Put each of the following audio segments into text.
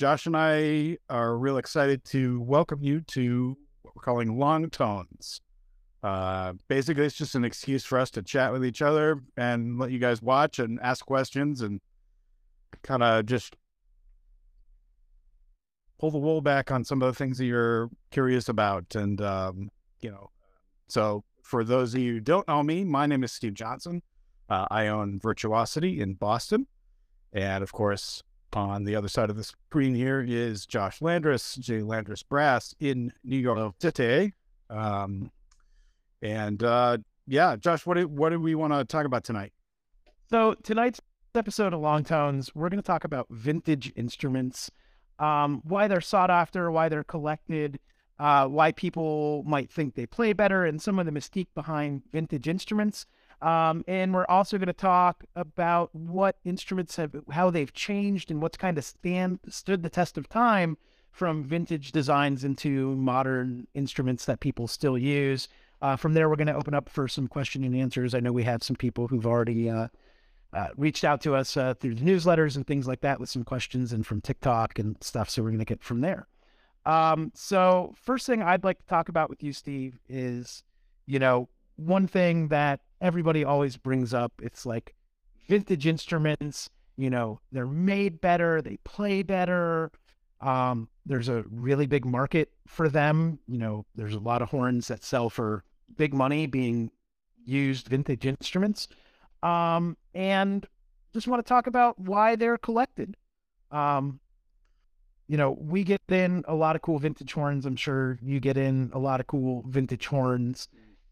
Josh and I are real excited to welcome you to what we're calling Long Tones. Uh, basically, it's just an excuse for us to chat with each other and let you guys watch and ask questions and kind of just pull the wool back on some of the things that you're curious about. And, um, you know, so for those of you who don't know me, my name is Steve Johnson. Uh, I own Virtuosity in Boston. And of course, on the other side of the screen here is Josh Landress, J. Landress Brass in New York City. Um, and uh, yeah, Josh, what do, what do we want to talk about tonight? So tonight's episode of Long Tones, we're going to talk about vintage instruments, um, why they're sought after, why they're collected, uh, why people might think they play better, and some of the mystique behind vintage instruments. Um, and we're also going to talk about what instruments have, how they've changed, and what's kind of stand stood the test of time from vintage designs into modern instruments that people still use. Uh, from there, we're going to open up for some question and answers. I know we have some people who've already uh, uh, reached out to us uh, through the newsletters and things like that with some questions, and from TikTok and stuff. So we're going to get from there. Um, so first thing I'd like to talk about with you, Steve, is you know one thing that everybody always brings up. It's like vintage instruments, you know, they're made better, they play better. Um, there's a really big market for them. You know, there's a lot of horns that sell for big money being used vintage instruments. Um, and just want to talk about why they're collected. Um, you know, we get in a lot of cool vintage horns. I'm sure you get in a lot of cool vintage horns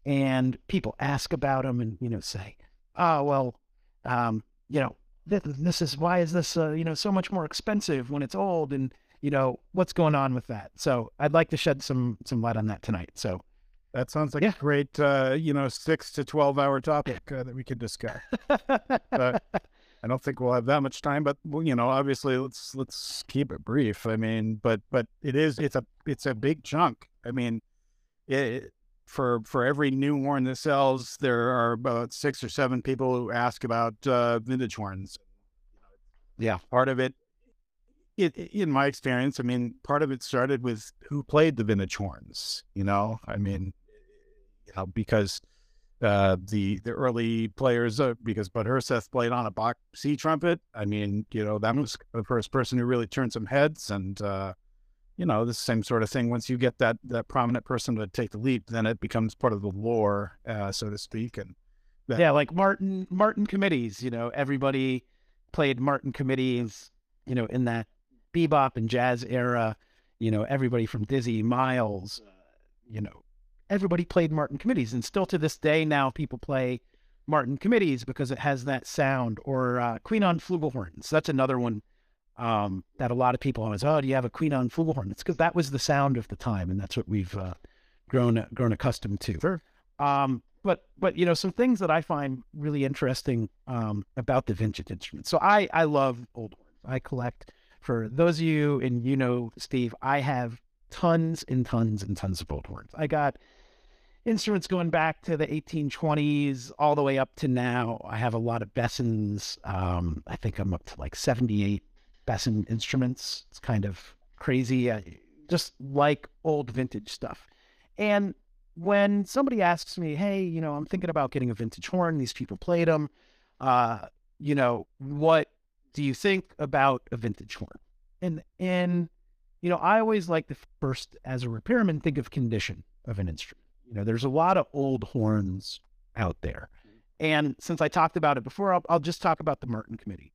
and people ask about them and you know say oh well um, you know this, this is why is this uh, you know so much more expensive when it's old and you know what's going on with that? So i'd like to shed some some light on that tonight so that sounds like yeah. a great uh, you know six to 12 hour topic uh, that we could discuss. But i don't think we'll have that much time but you know obviously let's let's keep it brief. I mean but but it is it's a it's a big chunk. I mean it, for for every new horn that sells, there are about six or seven people who ask about uh, vintage horns. Yeah, part of it, it, in my experience, I mean, part of it started with who played the vintage horns. You know, I mean, you know, because uh, the the early players, uh, because Bud Herseth played on a Bach C trumpet. I mean, you know, that was the first person who really turned some heads, and uh, you know, the same sort of thing. Once you get that that prominent person to take the leap, then it becomes part of the lore, uh, so to speak. And that... yeah, like Martin Martin committees. You know, everybody played Martin committees. You know, in that bebop and jazz era. You know, everybody from Dizzy Miles. Uh, you know, everybody played Martin committees, and still to this day now people play Martin committees because it has that sound. Or uh, Couesnon flugelhorns. That's another one um, that a lot of people always, oh, do you have a Couesnon flugelhorn? It's because that was the sound of the time, and that's what we've uh, grown grown accustomed to. Sure. Um, but but you know some things that I find really interesting um, about the vintage instruments. So I I love old horns. I collect. For those of you and you know Steve, I have tons and tons and tons of old horns. I got instruments going back to the 1820s all the way up to now. I have a lot of Bessons. Um, I think I'm up to like 78 Besson instruments. It's kind of crazy, uh, just like old vintage stuff. And when somebody asks me, hey, you know, I'm thinking about getting a vintage horn, these people played them, uh, you know, what do you think about a vintage horn? And, and, you know, I always like to first, as a repairman, think of condition of an instrument. You know, there's a lot of old horns out there. And since I talked about it before, I'll, I'll just talk about the Martin Committee.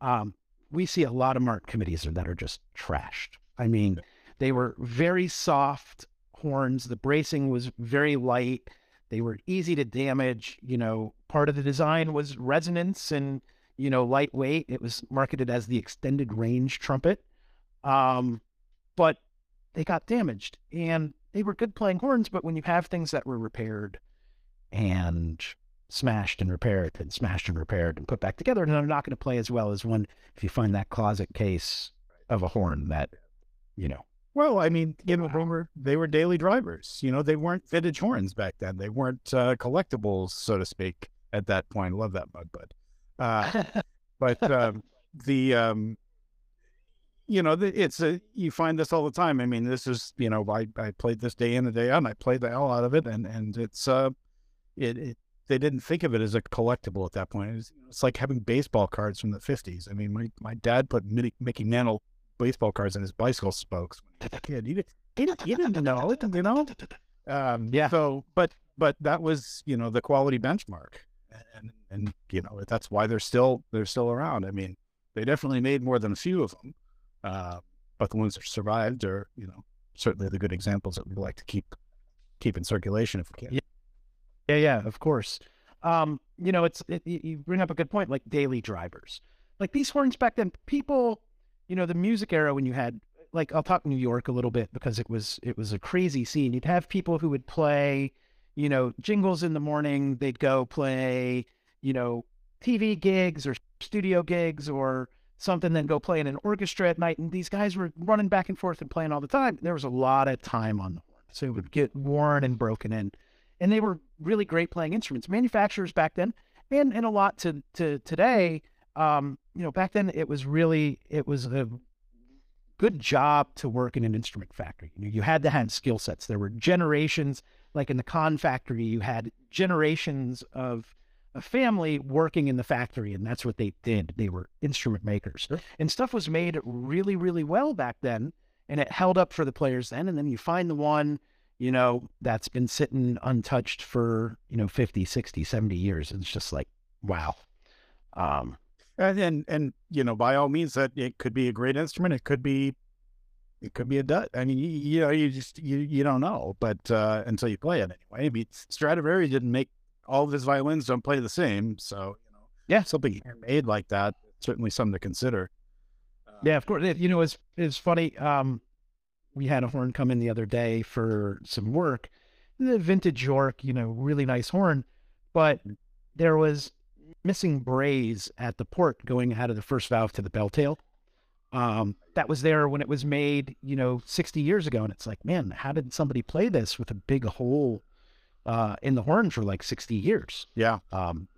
Um, we see a lot of mark committees that are just trashed. I mean, they were very soft horns. The bracing was very light. They were easy to damage. You know, part of the design was resonance and, you know, lightweight. It was marketed as the extended range trumpet. Um, but they got damaged and they were good playing horns. But when you have things that were repaired and smashed and repaired and smashed and repaired and put back together. And they're not going to play as well as one if you find that closet case of a horn that, you know. Well, I mean, you know, they were, they were daily drivers. You know, they weren't vintage horns back then. They weren't uh, collectibles, so to speak, at that point. Love that mud bud. Uh, but um, the, um, you know, it's a you find this all the time. I mean, this is you know, I I played this day in and day out, and I played the hell out of it, and and it's uh, it, it they didn't think of it as a collectible at that point. It's, it's like having baseball cards from the fifties. I mean, my my dad put Mickey, Mickey Mantle baseball cards in his bicycle spokes when he was a kid. He, did, he, didn't, he didn't know it, you know. Um, yeah. So, but but that was you know the quality benchmark, and and you know that's why they're still they're still around. I mean, they definitely made more than a few of them, uh, but the ones that survived are you know certainly the good examples that we'd like to keep keep in circulation if we can. Yeah, yeah, yeah of course. Um, you know, it's it, you bring up a good point, like daily drivers, like these horns back then. People, you know, the music era when you had like I'll talk New York a little bit because it was it was a crazy scene. You'd have people who would play, you know, jingles in the morning. They'd go play, you know, TV gigs or studio gigs or something, then go play in an orchestra at night. And these guys were running back and forth and playing all the time. There was a lot of time on the horn, so it would get worn and broken in. And they were really great playing instruments. Manufacturers back then, and and a lot to to today. Um, you know, back then it was really it was a good job to work in an instrument factory. You, know, you had to have skill sets. There were generations, like in the Conn factory, you had generations of a family working in the factory, and that's what they did. They were instrument makers. Sure. And stuff was made really, really well back then, and it held up for the players then. And then you find the one, you know, that's been sitting untouched for, you know, 50, 60, 70 years. And it's just like, wow. Um, and, and and you know, by all means, that it could be a great instrument. It could be, it could be a dud. I mean, you, you know, you just you you don't know, but uh, until you play it anyway. I mean, Stradivari didn't make all of his violins don't play the same, so you know, yeah, something made like that certainly something to consider. Uh, yeah, of course. You know, it's it's funny. Um, we had a horn come in the other day for some work, the vintage York, you know, really nice horn, but mm. there was missing braze at the port going out of the first valve to the bell tail. Um, that was there when it was made, you know, 60 years ago. And it's like, man, how did somebody play this with a big hole uh, in the horn for like 60 years? Yeah. Um,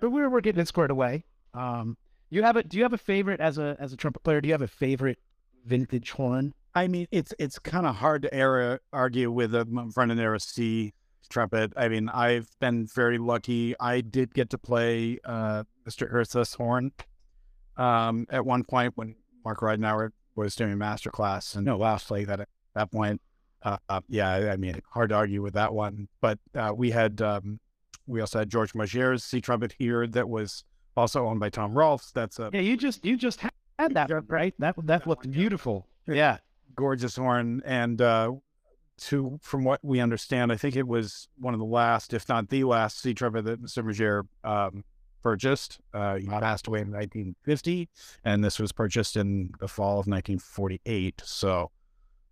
but we're, we're getting it squared away. Um, you have a, do you have a favorite as a, as a trumpet player? Do you have a favorite vintage horn? I mean, it's, it's kind of hard to era, argue with a front and era C trumpet. I mean, I've been very lucky. I did get to play uh, Mr. Herseth's horn um, at one point when Mark Ridenour was doing a master class, and no, last play that at that point. Uh, uh, yeah, I mean, hard to argue with that one. But uh, we had um, we also had George Mager's C trumpet here that was also owned by Tom Rolfs. That's a yeah. You just you just had that right. That that looked beautiful. Yeah, gorgeous horn, and uh, to from what we understand, I think it was one of the last, if not the last, C trumpet that Mr. Mager um, purchased. Uh, he passed away in 1950, and this was purchased in the fall of 1948. So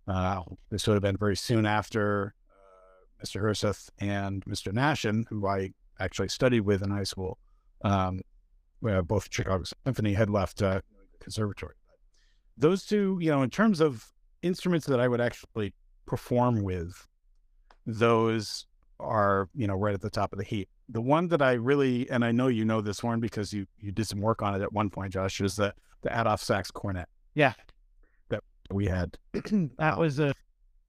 uh, this would have been very soon after uh, Mr. Herseth and Mr. Nashin, who I actually studied with in high school, um, both Chicago Symphony had left uh, the conservatory. Those two, you know, in terms of instruments that I would actually perform with, those are, you know, right at the top of the heap. The one that I really, and I know you know this one because you you did some work on it at one point, Josh, is the the Adolph Sax cornet. Yeah, that we had. that was a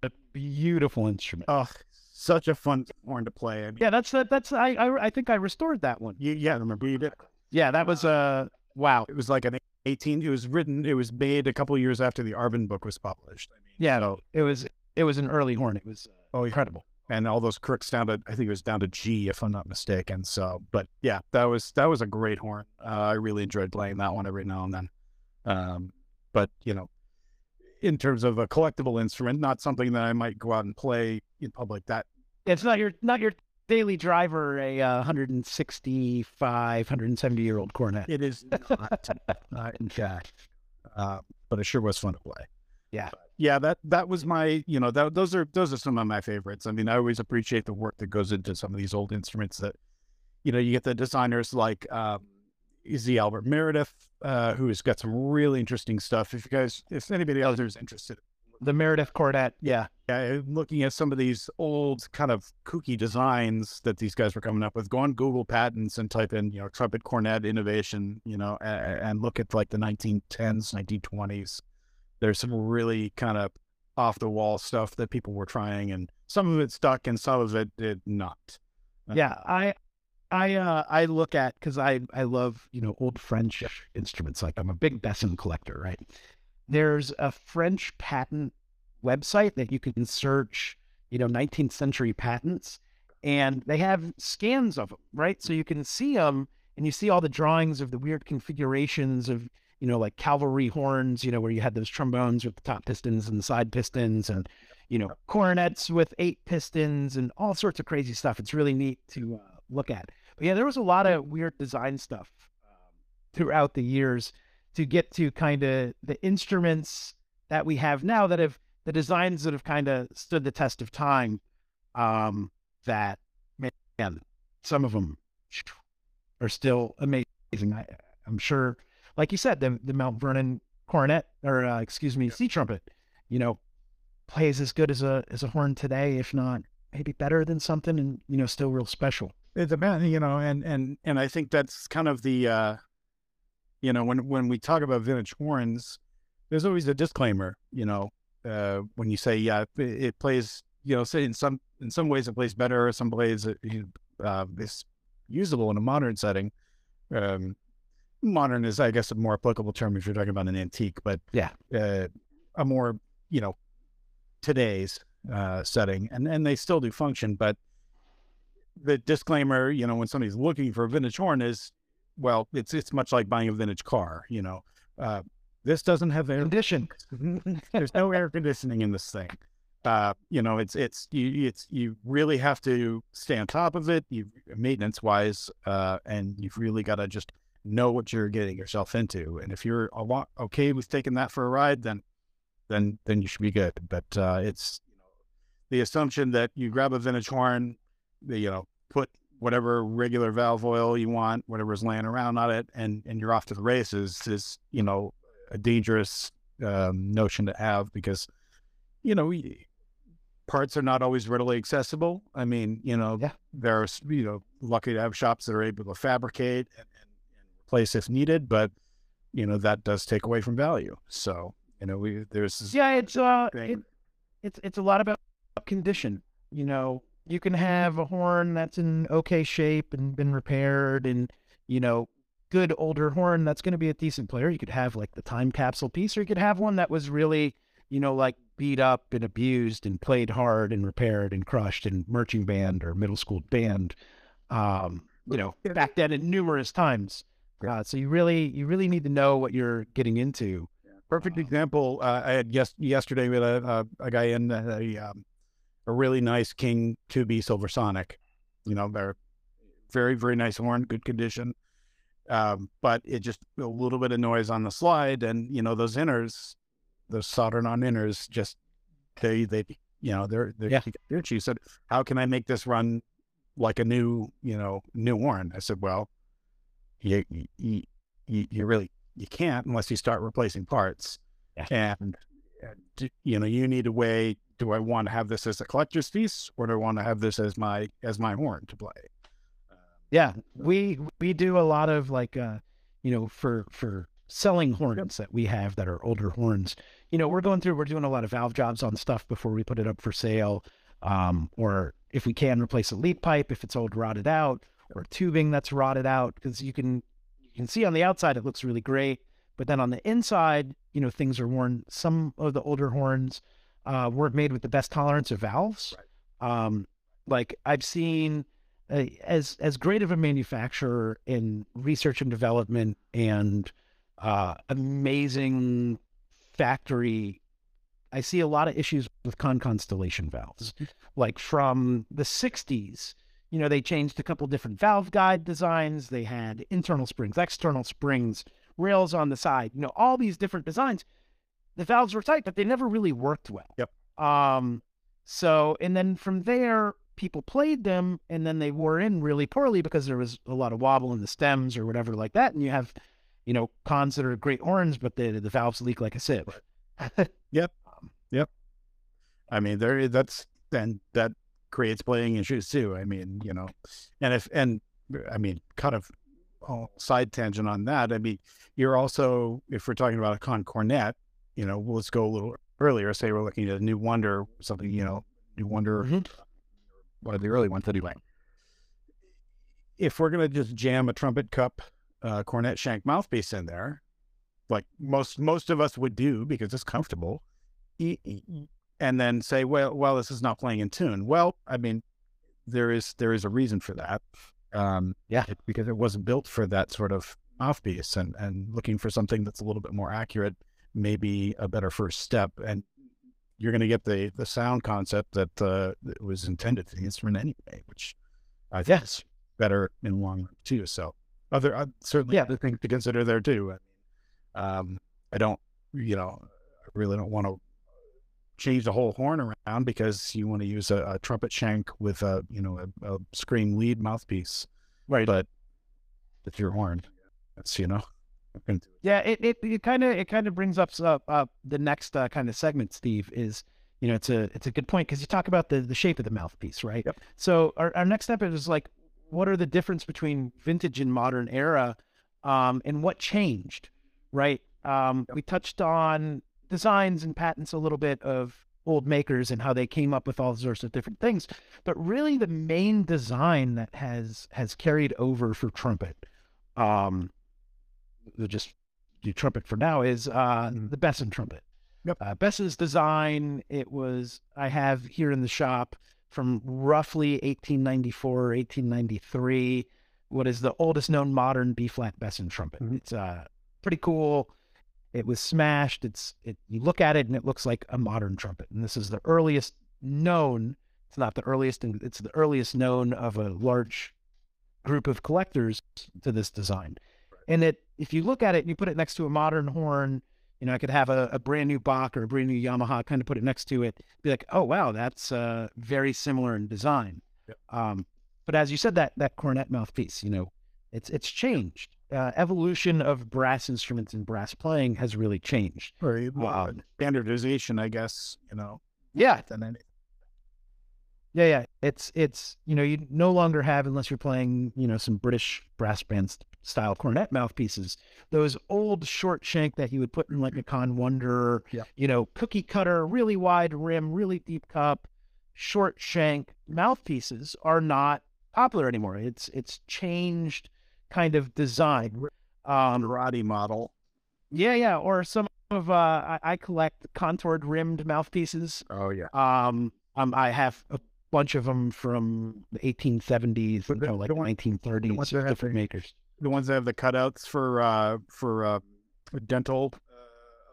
a beautiful instrument. Oh, such a fun horn to play. I mean, yeah, that's that's I, I I think I restored that one. You, yeah, remember you did. Yeah, that was uh wow. It was like an 18. It was written. It was made a couple years after the Arban book was published. I mean, yeah, so, it was it was an early horn. It was uh, oh incredible. And all those crooks down to I think it was down to G if I'm not mistaken. So, but yeah, that was that was a great horn. Uh, I really enjoyed playing that one every now and then. Um, but you know, in terms of a collectible instrument, not something that I might go out and play in public. That it's not your not your daily driver, a uh, 165, 170 year old cornet. It is not, not in fact, uh, but it sure was fun to play. Yeah. Yeah, that that was my, you know, that those are those are some of my favorites. I mean, I always appreciate the work that goes into some of these old instruments that, you know, you get the designers like um, Z. Albert Meredith, uh, who's got some really interesting stuff. If you guys, if anybody else is interested, the Meredith Cornet, yeah, yeah, looking at some of these old kind of kooky designs that these guys were coming up with, go on Google patents and type in, you know, trumpet cornet innovation, you know, and, and look at like the 1910s, 1920s there's some really kind of off the wall stuff that people were trying, and some of it stuck, and some of it did not. Yeah, I I uh I look at because I I love you know old French instruments. Like I'm a big Besson collector, right? There's a French patent website that you can search, you know, 19th century patents, and they have scans of them, right? So you can see them, and you see all the drawings of the weird configurations of you know like cavalry horns, you know, where you had those trombones with the top pistons and the side pistons, and you know coronets with eight pistons and all sorts of crazy stuff. It's really neat to uh, look at. But yeah, there was a lot of weird design stuff um, throughout the years to get to kind of the instruments that we have now that have the designs that have kind of stood the test of time. Um, that man, some of them are still amazing. I, I'm sure, like you said, the the Mount Vernon cornet or uh, excuse me, C trumpet, you know, plays as good as a as a horn today, if not maybe better than something, and you know, still real special. It's about you know, and and and I think that's kind of the, uh, you know, when when we talk about vintage horns, there's always a disclaimer, you know, uh, when you say yeah, it, it, plays, you know, say in some in some ways it plays better, or some ways it uh, is usable in a modern setting. Um, modern is, I guess, a more applicable term if you're talking about an antique, but yeah, uh, a more you know today's uh, setting, and and they still do function. But the disclaimer, you know, when somebody's looking for a vintage horn, is well, it's it's much like buying a vintage car. You know, uh, this doesn't have air condition. There's no air conditioning in this thing. Uh, you know, it's it's you it's you really have to stay on top of it. You maintenance wise, uh, and you've really got to just know what you're getting yourself into. And if you're a lot okay with taking that for a ride, then then then you should be good. But uh, it's you know, the assumption that you grab a vintage horn, you know, put whatever regular valve oil you want, whatever's laying around on it, and and you're off to the races is you know a dangerous um, notion to have because you know we, parts are not always readily accessible. I mean, you know, yeah. there's you know lucky to have shops that are able to fabricate and, and, and replace if needed, but you know that does take away from value. So you know, we there's yeah, it's uh, it, it's it's a lot about condition. You know, you can have a horn that's in okay shape and been repaired, and you know, good older horn that's going to be a decent player. You could have like the time capsule piece, or you could have one that was really, you know, like beat up and abused and played hard and repaired and crushed in marching band or middle school band. Um, you know, back then in numerous times. Uh, so you really, you really need to know what you're getting into Perfect example. Uh, I had yes yesterday with a, a, a guy in a, um, a really nice King 2B Silver Sonic. You know, they're very very nice horn, good condition. Um, but it just a little bit of noise on the slide, and you know those inners, those soldered on inners, just they they you know they're they're yeah. She said, "How can I make this run like a new you know new horn?" I said, "Well, you you you, you really you can't unless you start replacing parts. Yeah. And, you know, you need a way. Do I want to have this as a collector's piece, or do I want to have this as my as my horn to play? Yeah, we we do a lot of like, uh, you know, for for selling horns that we have that are older horns. You know, we're going through. We're doing a lot of valve jobs on stuff before we put it up for sale, um, or if we can replace a lead pipe if it's old rotted out, or tubing that's rotted out because you can you can see on the outside it looks really great, but then on the inside, you know, things are worn. Some of the older horns uh, weren't made with the best tolerance of valves. Right. Um, like I've seen uh, as as great of a manufacturer in research and development and uh, amazing factory. I see a lot of issues with Conn Constellation valves, mm-hmm. like from the '60s you know, they changed a couple different valve guide designs. They had internal springs, external springs, rails on the side, you know, all these different designs. The valves were tight, but they never really worked well. Yep. Um, so, and then from there, people played them and then they wore in really poorly because there was a lot of wobble in the stems or whatever like that. And you have, you know, Conns that are great horns, but the, the valves leak like a sieve. yep. Yep. I mean, there, that's, and that creates playing issues too. I mean, you know, and if and I mean, kind of side tangent on that. I mean, you're also if we're talking about a Conn cornet, you know, let's go a little earlier. Say we're looking at a new Wonder, something, you know, new Wonder, Mhm. one of the early ones anyway. If we're gonna just jam a trumpet cup, uh, cornet shank mouthpiece in there, like most most of us would do because it's comfortable, and then say, well, well, this is not playing in tune. Well, I mean, there is there is a reason for that. Um, Yeah. because it wasn't built for that sort of mouthpiece, and and looking for something that's a little bit more accurate maybe a better first step. And you're going to get the the sound concept that uh, that was intended for the instrument anyway, which I think is better in the long run too. So other uh, certainly Yeah. other things to consider there too. Um, I don't, you know, I really don't want to change the whole horn around because you want to use a, a trumpet shank with a you know a, a scream lead mouthpiece, Right. but it's your horn. That's you know. I can do it. Yeah, it it, it kind of it kind of brings up uh, uh, the next uh, kind of segment, Steve. Is you know it's a it's a good point because you talk about the the shape of the mouthpiece, right? Yep. So our our next step is like, what are the difference between vintage and modern era, um, and what changed, right? Um, we touched on designs and patents a little bit of old makers and how they came up with all sorts of different things, but really the main design that has has carried over for trumpet, um, we'll just do trumpet for now is uh, Mhm. the Besson trumpet. Yep. Uh, Besson's design, it was, I have here in the shop from roughly 1894, 1893, what is the oldest known modern B flat Besson trumpet. Mhm. It's uh, pretty cool. It was smashed. It's, it, you look at it and it looks like a modern trumpet. And this is the earliest known, it's not the earliest, and it's the earliest known of a large group of collectors to this design. And it, if you look at it and you put it next to a modern horn, you know, I could have a, a brand new Bach or a brand new Yamaha, kind of put it next to it, be like, oh wow, that's uh, very similar in design. Yep. Um, but as you said, that that cornet mouthpiece, you know, it's it's changed. Uh, evolution of brass instruments and brass playing has really changed. More Um, standardization, I guess. You know, Yeah, than. Yeah, yeah. It's it's you know you no longer have unless you're playing you know some British brass band st- style cornet mouthpieces. Those old short shank that you would put in like a Conn Wonder, Yeah. you know, cookie cutter, really wide rim, really deep cup, short shank mouthpieces are not popular anymore. It's it's changed kind of design. Um, Roddy model. yeah, yeah. Or some of uh, I, I collect contoured rimmed mouthpieces. Oh yeah. Um, um, I have a bunch of them from the 1870s, But the- like the one- 1930s, ones that different the- makers. The ones that have the cutouts for uh for uh dental.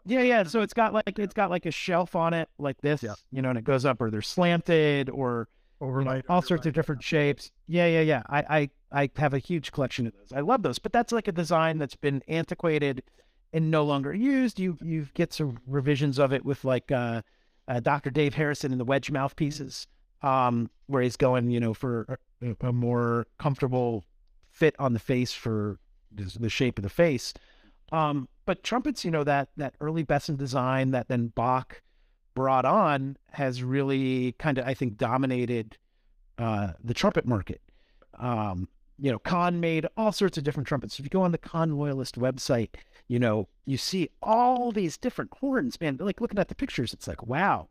Yeah, yeah. So it's got like it's got like a shelf on it, like this, Yeah. you know, and it goes up, or they're slanted, or you know, all sorts of different shapes. Yeah, yeah, yeah. I, I, I have a huge collection of those. I love those, but that's like a design that's been antiquated and no longer used. You, you get some revisions of it with like uh, uh, Dr. Dave Harrison and the wedge mouthpieces, um, where he's going, you know, for a, a more comfortable fit on the face for the the shape of the face. Um, but trumpets, you know, that that early Besson design that then Bach brought on has really kind of, I think, dominated uh, the trumpet market. Um, you know, Conn made all sorts of different trumpets. If you go on the Conn Loyalist website, you know, you see all these different horns, man. Like looking at the pictures, it's like, wow.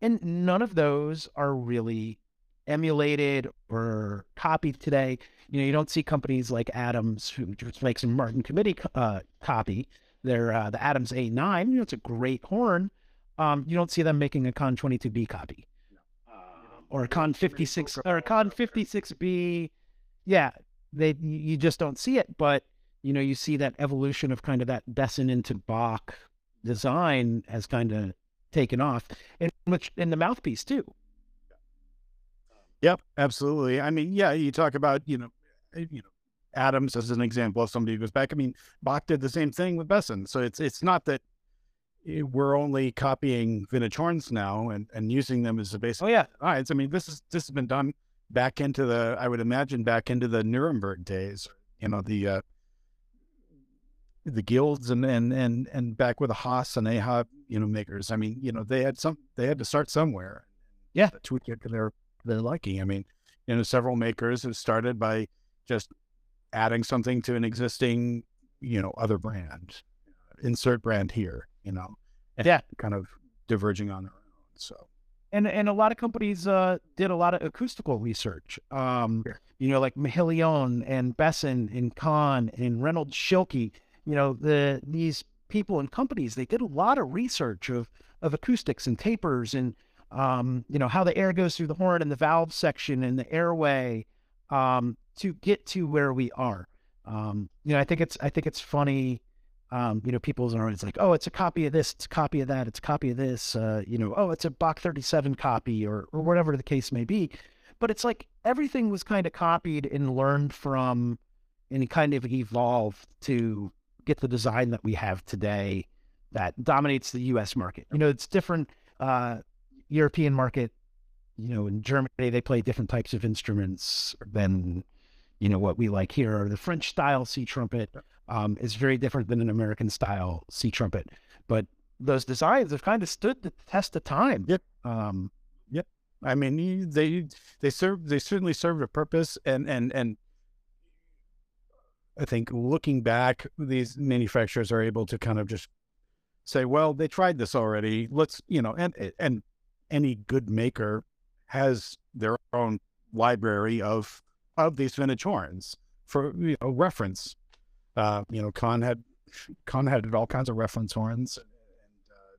And none of those are really emulated or copied today. You know, you don't see companies like Adams, who just makes a Martin Committee uh, copy. They're uh, the Adams A9. You know, it's a great horn. Um, you don't see them making a Conn 22B copy uh, or a Conn 56 or a Conn 56B. Yeah, they you you just don't see it, but you know, you see that evolution of kind of that Besson into Bach design has kind of taken off, and which in the mouthpiece too. Yep, absolutely. I mean, yeah, you talk about you know, eh, you know, Adams as an example of somebody who goes back. I mean, Bach did the same thing with Besson. So it's it's not that we're only copying vintage horns now and and using them as a basic. Oh yeah, All right, I mean, this is this has been done back into the I would imagine back into the Nuremberg days. You know, the uh, the guilds and and and and back with the Haas and Ehe, you know, makers. I mean, you know, they had some they had to start somewhere. Yeah. tweak it to their their liking. I mean, you know, several makers have started by just adding something to an existing, you know, other brand, insert brand here, you know, yeah, kind of diverging on their own. So and and a lot of companies uh, did a lot of acoustical research. Um, you know, like Mahillon and Besson and Conn and Reynolds Schilke. You know, the these people and companies they did a lot of research of of acoustics and tapers and um, you know how the air goes through the horn and the valve section and the airway um, to get to where we are. Um, you know, I think it's I think it's funny um, you know, people's are always like, oh, it's a copy of this, it's a copy of that, it's a copy of this, uh, you know, oh, it's a Bach 37 copy or, or whatever the case may be. But it's like everything was kind of copied and learned from and kind of evolved to get the design that we have today that dominates the US market. You know, it's different uh, European market. You know, in Germany, they play different types of instruments than, you know, what we like here. Or the French style C trumpet um, is very different than an American style C trumpet. But those designs have kind of stood the test of time. Yep. Um, yep. I mean, they they serve they certainly served a purpose, and and and I think looking back, these manufacturers are able to kind of just say, well, they tried this already. Let's you know, and and any good maker has their own library of of these vintage horns for you know reference uh, you know, Conn had Conn had all kinds of reference horns.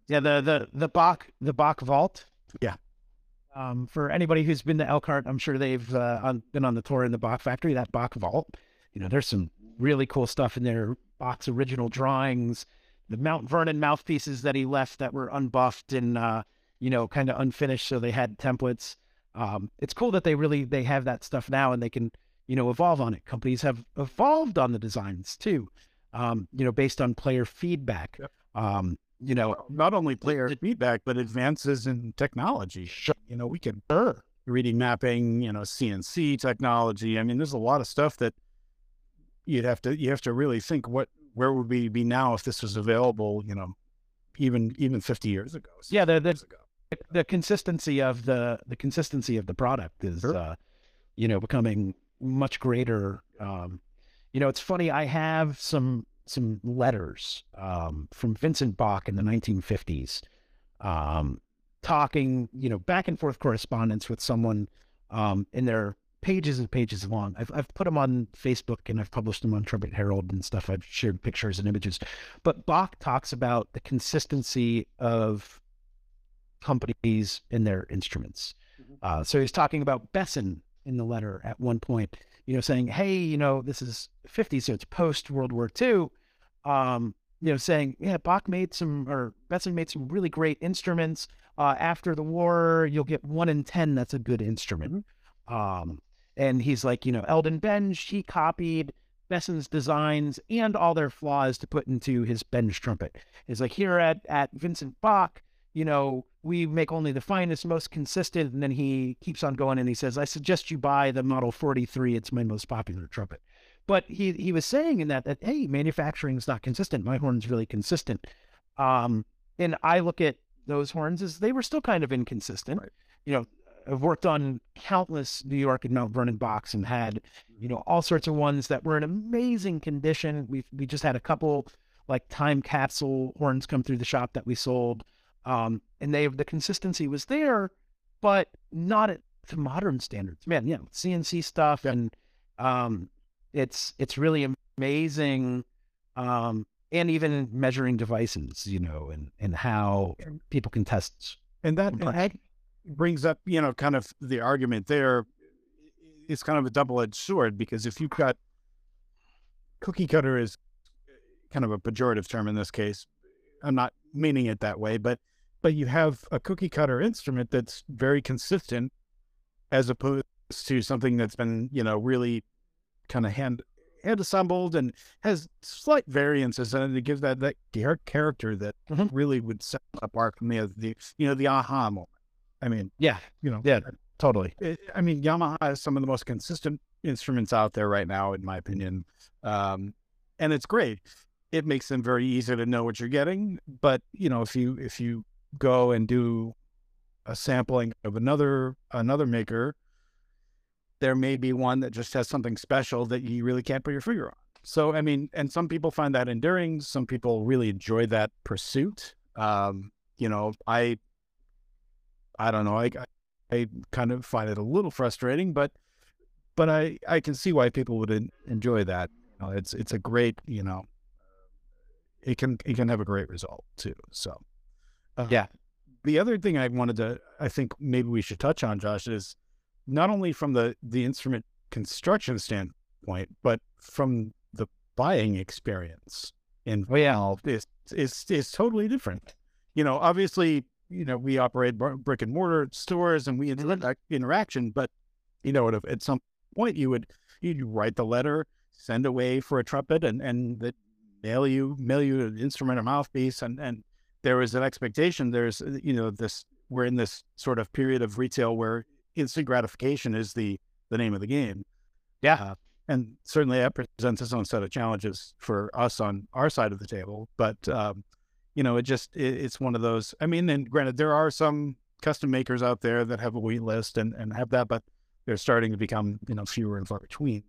Yeah, the the the Bach the Bach vault. Yeah. Um, for anybody who's been to Elkhart, I'm sure they've uh, on, been on the tour in the Bach factory. That Bach vault, you know, there's some really cool stuff in there. Bach's original drawings, the Mount Vernon mouthpieces that he left that were unbuffed and uh, you know kind of unfinished, so they had templates. Um, it's cool that they really they have that stuff now and they can you know, evolve on it. Companies have evolved on the designs too, um, you know, based on player feedback. Yep. Um, you know, not only player feedback, but advances in technology. Sure. You know, we can sure. 3D mapping, you know, CNC technology. I mean, there's a lot of stuff that you'd have to you have to really think what where would we be now if this was available, you know, even even 50 years ago. Yeah, the the, the consistency of the the consistency of the product is sure. uh, you know, becoming much greater. Um, you know, it's funny. I have some some letters um, from Vincent Bach in the 1950s, um, talking, you know, back and forth correspondence with someone um, in their pages and pages long. I've, I've put them on Facebook and I've published them on Trumpet Herald and stuff. I've shared pictures and images. But Bach talks about the consistency of companies in their instruments. Mm-hmm. Uh, so he's talking about Besson in the letter at one point, you know, saying, hey, you know, this is 50, so it's post World War II. Um, you know, saying, yeah, Bach made some, or Besson made some really great instruments. Uh, after the war, you'll get one in 10 that's a good instrument. Mm-hmm. Um, and he's like, you know, Elden Benge, he copied Besson's designs and all their flaws to put into his Benge trumpet. He's like, here at, at Vincent Bach, you know, we make only the finest, most consistent. And then he keeps on going and he says, I suggest you buy the Model 43. It's my most popular trumpet. But he, he was saying in that, that, hey, manufacturing is not consistent. My horn's really consistent. Um, and I look at those horns as they were still kind of inconsistent. Right. You know, I've worked on countless New York and Mount Vernon Bachs and had, you know, all sorts of ones that were in amazing condition. We we just had a couple like time capsule horns come through the shop that we sold. Um, and they the consistency was there, but not at the modern standards. Man, yeah, CNC stuff and um, it's it's really amazing. Um, and even measuring devices, you know, and and how people can test. And that, and that brings up, you know, kind of the argument there. It's kind of a double edged sword because if you've got cookie cutter is kind of a pejorative term in this case. I'm not meaning it that way, but but you have a cookie cutter instrument that's very consistent as opposed to something that's been you know really kind of hand hand assembled and has slight variances and it gives that that character that mm-hmm. really would set apart from the the you know the aha moment. I mean yeah. you know yeah totally. It, i mean yamaha has some of the most consistent instruments out there right now in my opinion um, and it's great. It makes them very easy to know what you're getting but you know if you if you go and do a sampling of another another maker, there may be one that just has something special that you really can't put your finger on. So I mean, and some people find that enduring. Some people really enjoy that pursuit. Um, you know, I, I don't know. I, I kind of find it a little frustrating, but, but I, I can see why people would en- enjoy that. You know, it's, it's a great, you know, it can, it can have a great result too. So, uh, yeah. The other thing I wanted to, I think maybe we should touch on, Josh, is not only from the the instrument construction standpoint, but from the buying experience involved oh, yeah. is is is totally different. You know, obviously, you know, we operate brick and mortar stores and we interact interaction, but you know, at, at some point you would you write the letter, send away for a trumpet, and and that mail you mail you an instrument or mouthpiece, and and there was an expectation. There's you know this we're in this sort of period of retail where instant gratification is the the name of the game. Yeah. Uh, and certainly that presents its own set of challenges for us on our side of the table. But um, you know, it just it, it's one of those. I mean, and granted, there are some custom makers out there that have a wait list and and have that, but they're starting to become you know fewer and far between.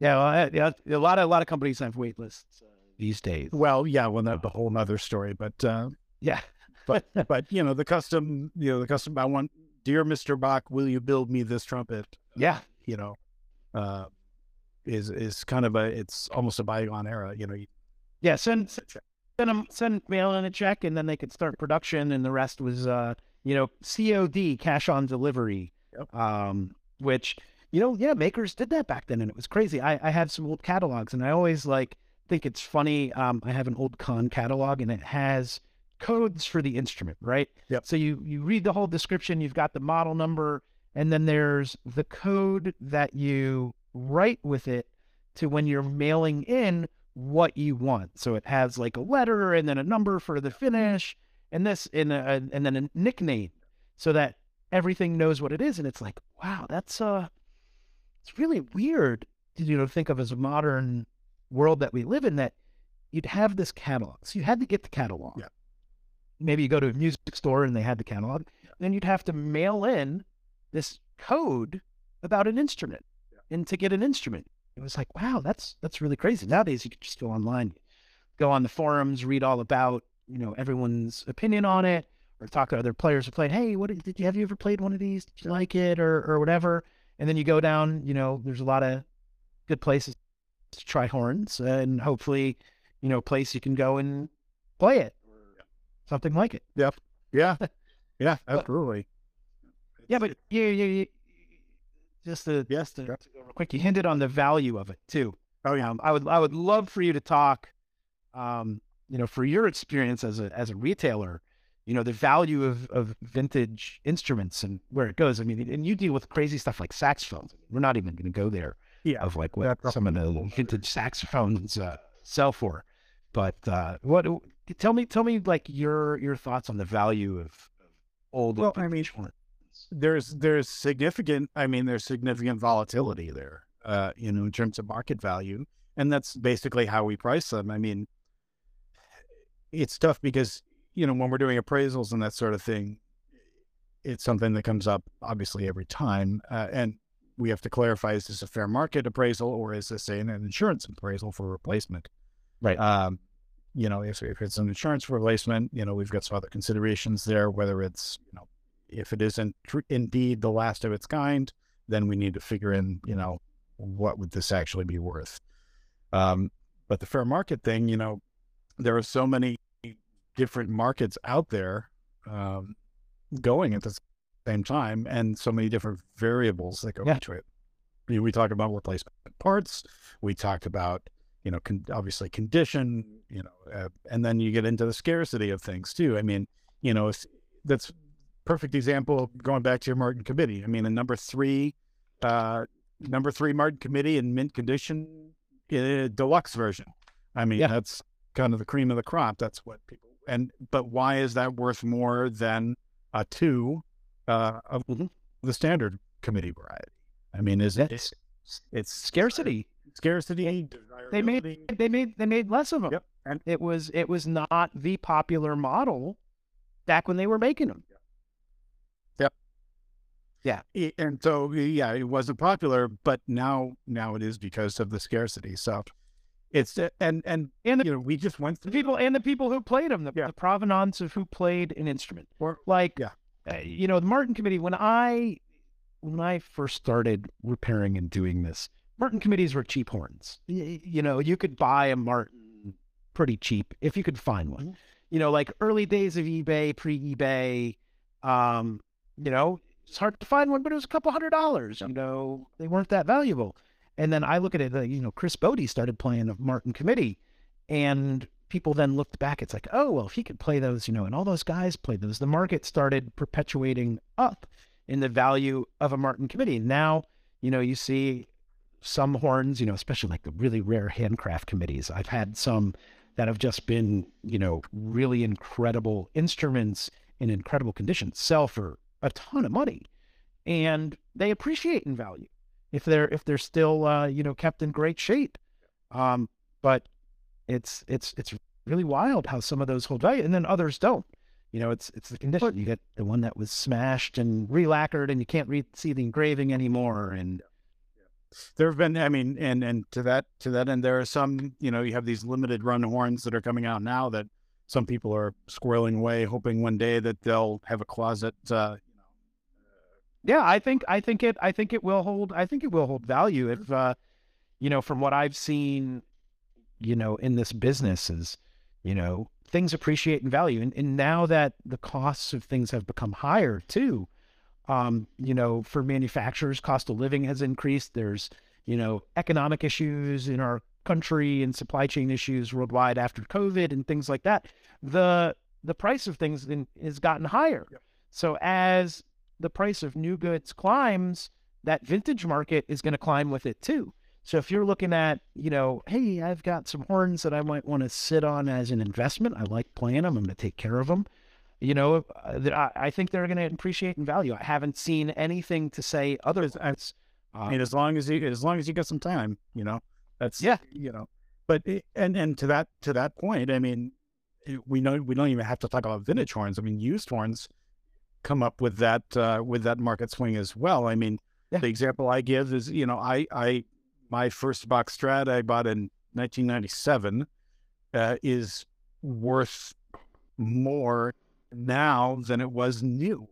Yeah, well, yeah, a lot of a lot of companies have wait lists uh, these days. Well, yeah, well, that's a whole other story. But uh, yeah, but but you know the custom, you know the custom. I want dear Mr. Bach, will you build me this trumpet? Yeah. You know, uh, is, is kind of a, it's almost a bygone era, you know. Yeah. Send, send them, send mail in a check and then they could start production. And the rest was, uh, you know, COD, cash on delivery, yep. um, which, you know, yeah, makers did that back then. And it was crazy. I, I have some old catalogs and I always like, think it's funny. Um, I have an old Conn catalog and it has codes for the instrument, right? Yep. So you you read the whole description, you've got the model number, and then there's the code that you write with it to when you're mailing in what you want. So it has like a letter and then a number for the finish, and this and a, and then a nickname, so that everything knows what it is. And it's like, wow, that's uh, it's really weird, you know, think of as a modern world that we live in that you'd have this catalog. So you had to get the catalog. Yeah maybe you go to a music store and they had the catalog, yeah. then you'd have to mail in this code about an instrument yeah. and to get an instrument. It was like, wow, that's that's really crazy. Nowadays you can just go online, go on the forums, read all about, you know, everyone's opinion on it, or talk to other players who played, hey, what did you have you ever played one of these? Did you like it or or whatever? And then you go down, you know, there's a lot of good places to try horns and hopefully, you know, place you can go and play it something like it. Yep. Yeah. Yeah. Absolutely. yeah, but you, you, you just to yes, to, to go real quick, you hinted on the value of it too. Oh yeah. Um, I would I would love for you to talk, um, you know, for your experience as a as a retailer, you know, the value of of vintage instruments and where it goes. I mean, and you deal with crazy stuff like saxophones. We're not even going to go there. Yeah. Of like what some of the vintage saxophones uh, sell for, but uh, what tell me tell me like your your thoughts on the value of, of old well i mean there's there's significant i mean there's significant volatility there uh you know in terms of market value and that's basically how we price them i mean it's tough because you know when we're doing appraisals and that sort of thing it's something that comes up obviously every time uh, and we have to clarify is this a fair market appraisal or is this an insurance appraisal for replacement right um, you know, if, if it's an insurance replacement, you know, we've got some other considerations there, whether it's, you know, if it isn't tr- indeed the last of its kind, then we need to figure in, you know, what would this actually be worth? Um, but the fair market thing, you know, there are so many different markets out there um, going at the same time and so many different variables that go yeah. into it. I mean, we talked about replacement parts. We talked about you know, con- obviously condition, you know, uh, and then you get into the scarcity of things too. I mean, you know, that's perfect example going back to your Martin committee. I mean, a number three, uh, number three Martin committee in mint condition, uh, deluxe version. I mean, yeah. that's kind of the cream of the crop. That's what people and but why is that worth more than a two uh, of mm-hmm. the standard committee variety? I mean, is it? It's, it's scarcity scarcity. They made they made they made less of them. Yep. And it was it was not the popular model back when they were making them. Yep. Yeah. And so yeah, it wasn't popular, but now now it is because of the scarcity. So it's and and And the you know we just went the through people and the people who played them, the, Yeah. the provenance of who played an instrument. Or- like, yeah. Uh, you know, the Martin Committee. When I when I first started repairing and doing this, Martin committees were cheap horns. Y- you know, you could buy a Martin pretty cheap if you could find one. Mhm. You know, like early days of eBay, pre-eBay. Um, you know, it's hard to find one, but it was a couple hundred dollars. You know, they weren't that valuable. And then I look at it, you know, Chris Botti started playing a Martin Committee, and people then looked back. It's like, oh well, if he could play those, you know, and all those guys played those, the market started perpetuating up in the value of a Martin Committee. Now, you know, you see some horns, you know, especially like the really rare handcraft committees. I've had some that have just been, you know, really incredible instruments in incredible condition sell for a ton of money, and they appreciate in value if they're if they're still uh, you know kept in great shape. Um, but it's it's it's really wild how some of those hold value and then others don't. You know, it's it's the condition. You get the one that was smashed and relacquered, and you can't re- see the engraving anymore. And there have been i mean and and to that to that end there are some you know you have these limited run horns that are coming out now that some people are squirreling away hoping one day that they'll have a closet uh you know yeah, I think I think it I think it will hold I think it will hold value if uh, you know from what I've seen, you know, in this business is, you know, things appreciate in value, and and now that the costs of things have become higher too, um, you know, for manufacturers, cost of living has increased. There's, you know, economic issues in our country and supply chain issues worldwide after COVID and things like that. The the price of things in, has gotten higher. Yep. So as the price of new goods climbs, that vintage market is going to climb with it too. So if you're looking at, you know, hey, I've got some horns that I might want to sit on as an investment. I like playing them. I'm going to take care of them you know, uh, I, I think they're going to appreciate in value. I haven't seen anything to say otherwise. i mean Uh, as long as you as long as you got some time you know that's Yeah. you know but it, and and to that to that point i mean we know we don't even have to talk about vintage horns i mean used horns come up with that uh with that market swing as well i mean Yeah. the example i give is you know i i my first Bach Strad i bought in 1997 uh, is worth more now than it was new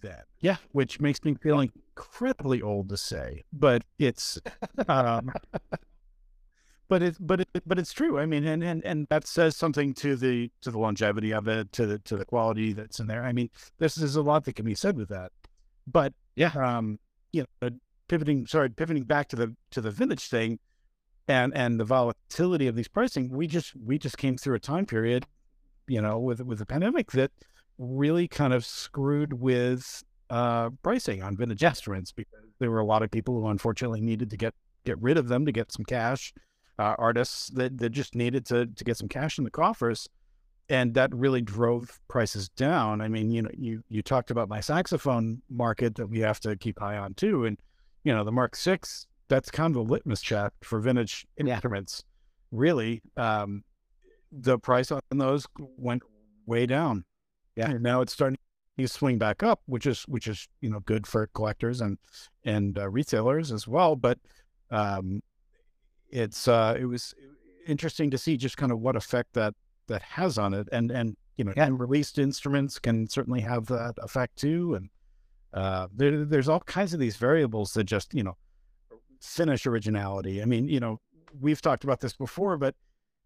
then Yeah. which makes me feel incredibly old to say but it's um but it but it but it's true i mean and and and that says something to the to the longevity of it to the to the quality that's in there i mean this is a lot that can be said with that but Yeah. um you know pivoting sorry pivoting back to the to the vintage thing and and the volatility of these pricing we just we just came through a time period you know with with the pandemic that really kind of screwed with uh pricing on vintage instruments because there were a lot of people who unfortunately needed to get get rid of them to get some cash uh, artists that, that just needed to to get some cash in the coffers. And that really drove prices down. I mean you know you you talked about my saxophone market that we have to keep eye on too. And you know the mark six that's kind of a litmus check for vintage Yeah. instruments really um the price on those went way down Yeah. and now it's starting to swing back up which is which is you know good for collectors and and uh, retailers as well but um it's uh it was interesting to see just kind of what effect that that has on it and and you know Yeah. released instruments can certainly have that effect too and uh there, there's all kinds of these variables that just you know finish originality i mean you know we've talked about this before but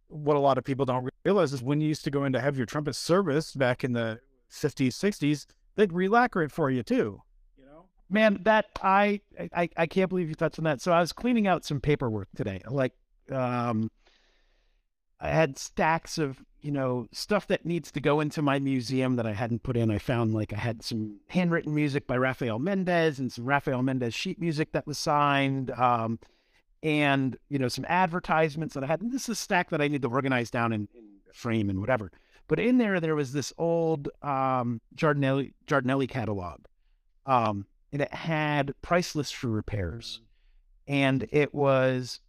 what a lot of people don't realize is when you used to go in to have your trumpet service back in the 50s 60s they'd relacquer it for you too you know man, that I, I I can't believe you touched on that. So I was cleaning out some paperwork today. Like, um, I had stacks of you know stuff that needs to go into my museum that I hadn't put in. I found like I had some handwritten music by Rafael Mendez and some Rafael Mendez sheet music that was signed. Um, and you know some advertisements that I had. And this is a stack that I need to organize down in, in frame and whatever. But in there, there was this old um, Giardinelli Giardinelli catalog, um, and it had price lists for repairs, and it was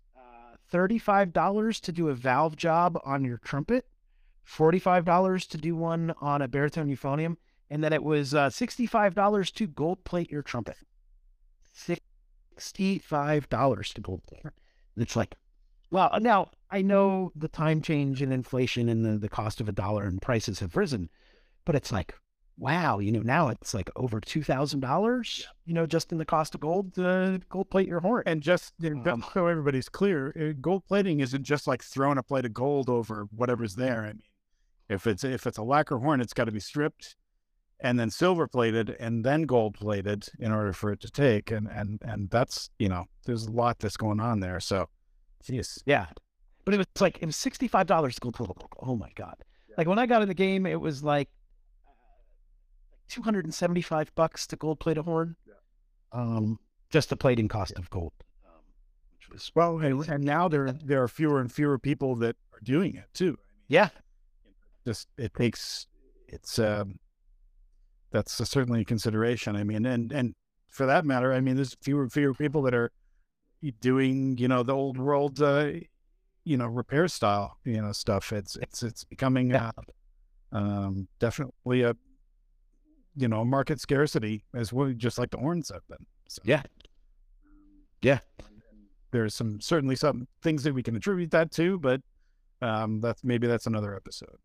uh, thirty-five dollars to do a valve job on your trumpet, forty-five dollars to do one on a baritone euphonium, and then it was uh, sixty-five dollars to gold plate your trumpet. Sixty-five dollars to gold plate. It's like, Well, now I know the time change and inflation and the, the cost of a dollar and prices have risen, but it's like, wow, you know, now it's like over two thousand dollars, you know, just in the cost of gold to gold plate your horn. And just you know, Um, so everybody's clear, uh, gold plating isn't just like throwing a plate of gold over whatever's there. I mean, if it's if it's a lacquer horn, it's got to be stripped and then silver plated and then gold plated in order for it to take. And and and that's you know, there's a lot that's going on there. So, jeez, Yeah. But it was like it was sixty five dollars to go oh my God. Like when I got in the game, it was like two hundred and seventy five bucks to gold plate a horn. Um just the plating cost of gold. Um, which was well, and, and now there there are fewer and fewer people that are doing it too. yeah. just it takes it's um that's a, certainly a consideration i mean and and for that matter i mean there's fewer and fewer people that are doing you know the old world uh you know repair style you know stuff it's it's it's becoming Yeah. uh, um definitely a you know market scarcity as well just like the horns have been so, Yeah. Yeah. there's some certainly some things that we can attribute that to but um that's maybe that's another episode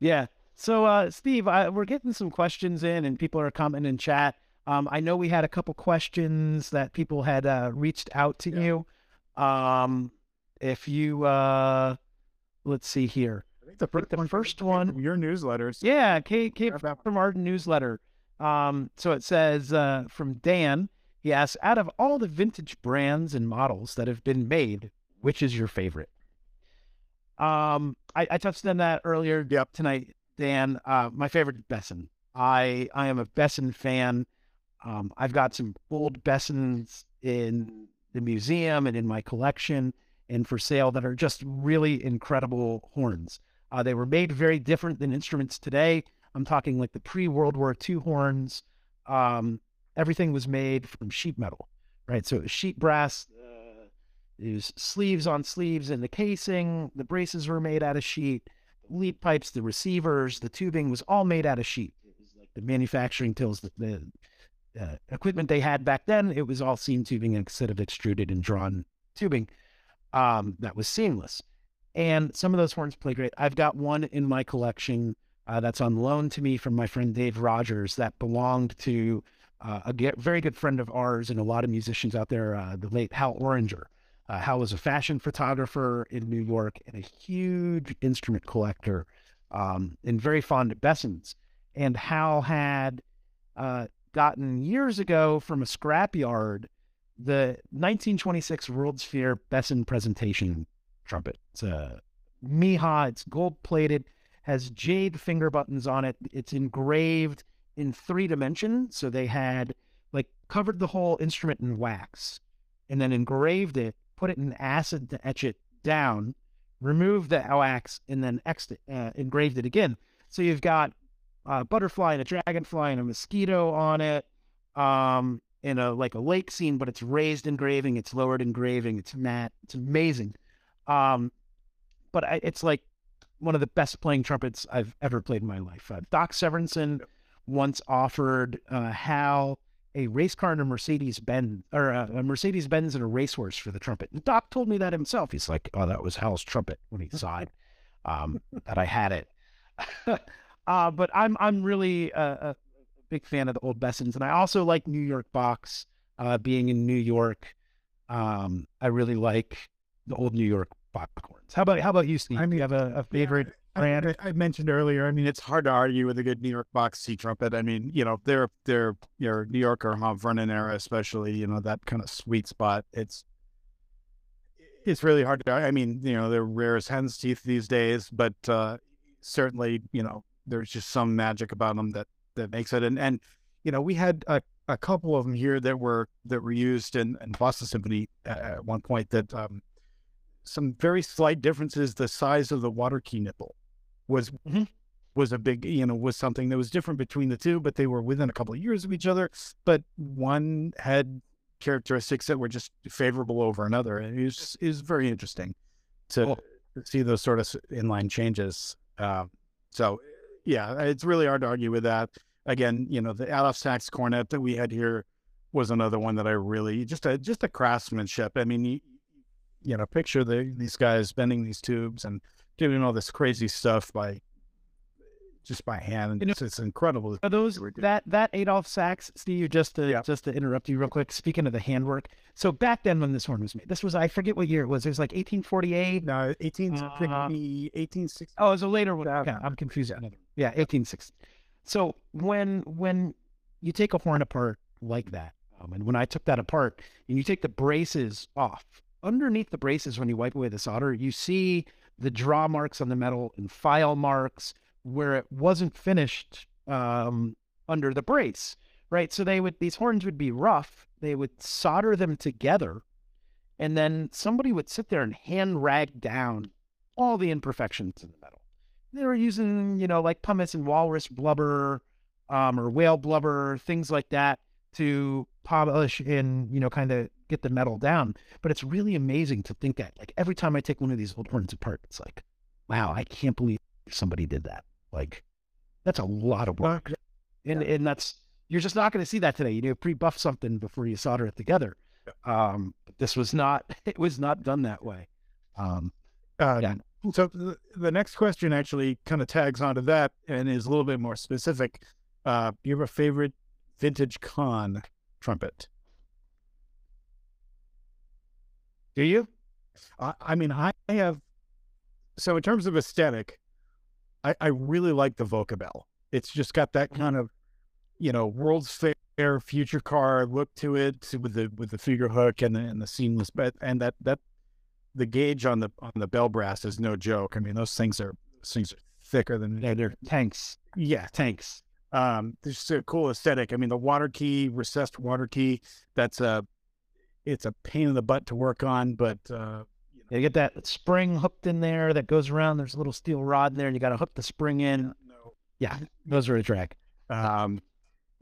Yeah. So, uh, Steve, I, we're getting some questions in, and people are commenting in chat. Um, I know we had a couple questions that people had uh, reached out to Yeah. you. Um, if you, uh, let's see here. The, the one- first one- your newsletters. Yeah, Kate, Kate from Arden newsletter. Um, so it says uh, from Dan. He asks, out of all the vintage brands and models that have been made, which is your favorite? Um, I, I touched on that earlier Yep. tonight, Dan. Uh, my favorite is Besson. I I am a Besson fan. Um, I've got some old Bessons in the museum and in my collection and for sale that are just really incredible horns. Uh, they were made very different than instruments today. I'm talking like the pre World War II horns. Um, everything was made from sheet metal, right? So it was sheet brass. Uh, it was sleeves on sleeves in the casing. The braces were made out of sheet. Lead pipes, the receivers, the tubing was all made out of sheet. It was like the manufacturing tills, the, the uh, equipment they had back then. It was all seam tubing instead of extruded and drawn tubing. Um, that was seamless. And some of those horns play great. I've got one in my collection uh, that's on loan to me from my friend Dave Rogers that belonged to uh, a ge- very good friend of ours and a lot of musicians out there, uh, the late Hal Oringer. Uh, Hal was a fashion photographer in New York and a huge instrument collector um, and very fond of Bessons. And Hal had uh, gotten years ago from a scrapyard the 1926 World's Fair Besson presentation trumpet. It's a Meha, it's gold plated, has jade finger buttons on it. It's engraved in three dimensions. So they had like covered the whole instrument in wax and then engraved it, put it in acid to etch it down, removed the wax, and then ext- uh, engraved it again. So you've got a butterfly and a dragonfly and a mosquito on it. Um, in a like a lake scene, but it's raised engraving, it's lowered engraving, it's matte, it's amazing. Um, but I, it's like one of the best playing trumpets I've ever played in my life. Uh, Doc Severinsen once offered uh, Hal a race car and a Mercedes Benz, or uh, a Mercedes Benz and a racehorse for the trumpet. And Doc told me that himself. He's like, "Oh, that was Hal's trumpet when he saw it, um, that I had it." uh, but I'm I'm really a, a big fan of the old Bessons, and I also like New York Bachs. Uh, being in New York, um, I really like the old New York Bach horns. How about how about you, Steve? I Do mean, you have a, a favorite I, brand? I, I mentioned earlier. I mean, it's hard to argue with a good New York Bach C trumpet. I mean, you know, they're they're your New Yorker Mount Vernon era, especially. You know, that kind of sweet spot. It's it's really hard to. I mean, you know, they're rare as hen's teeth these days, but uh, certainly, you know, there's just some magic about them that that makes it. And and you know, we had a, a couple of them here that were that were used in, in Boston Symphony at, at one point. That um, some very slight differences. The size of the water key nipple was Mhm. was a big, you know, was something that was different between the two, but they were within a couple of years of each other. But one had characteristics that were just favorable over another, and it was it was very interesting to Cool. see those sort of inline changes. Um, so, yeah, it's really hard to argue with that. Again, you know, the Adolf Sax cornet that we had here was another one that I really just a just a craftsmanship. I mean, you, know, picture the, these guys bending these tubes and doing all this crazy stuff by just by hand. You know- it's, it's incredible. Are those that that Adolf Sax, Steve? Just to Yeah. just to interrupt you real quick. Speaking of the handwork, so back then when this horn was made, this was I forget what year it was. It was like 1848. No, 18, Uh, 1860. Oh, it was a later one. Yeah. Yeah, I'm confused. Yeah, yeah 1860. So when when you take a horn apart like that, um, and when I took that apart, and you take the braces off, underneath the braces, when you wipe away the solder, you see the draw marks on the metal and file marks where it wasn't finished um, under the brace, right? So they would these horns would be rough. They would solder them together, and then somebody would sit there and hand rag down all the imperfections in the metal. They were using, you know, like pumice and walrus blubber, um, or whale blubber, things like that to polish and, you know, kind of get the metal down. But it's really amazing to think that, like, every time I take one of these old horns apart, it's like, wow, I can't believe somebody did that. Like, that's a lot of work. And, and that's, you're just not going to see that today. You need to pre-buff something before you solder it together. Um, but this was not, it was not done that way. Um, Uh, Yeah. So the, the next question actually kind of tags onto that and is a little bit more specific. Uh, do you have a favorite vintage Conn trumpet? Do you? I, I mean, I have. So in terms of aesthetic, I, I really like the Vocabell. It's just got that kind of, you know, World's Fair future car look to it with the with the figure hook and the, and the seamless, but and that that the gauge on the on the bell brass is no joke. I mean, those things are those things are thicker than Yeah, they're tanks. yeah. Tanks. Um, there's just a cool aesthetic. I mean, the water key, recessed water key, that's a it's a pain in the butt to work on, but uh, You get that spring hooked in there that goes around. There's a little steel rod in there, and you got to hook the spring in. no. Yeah, those are a drag. Um,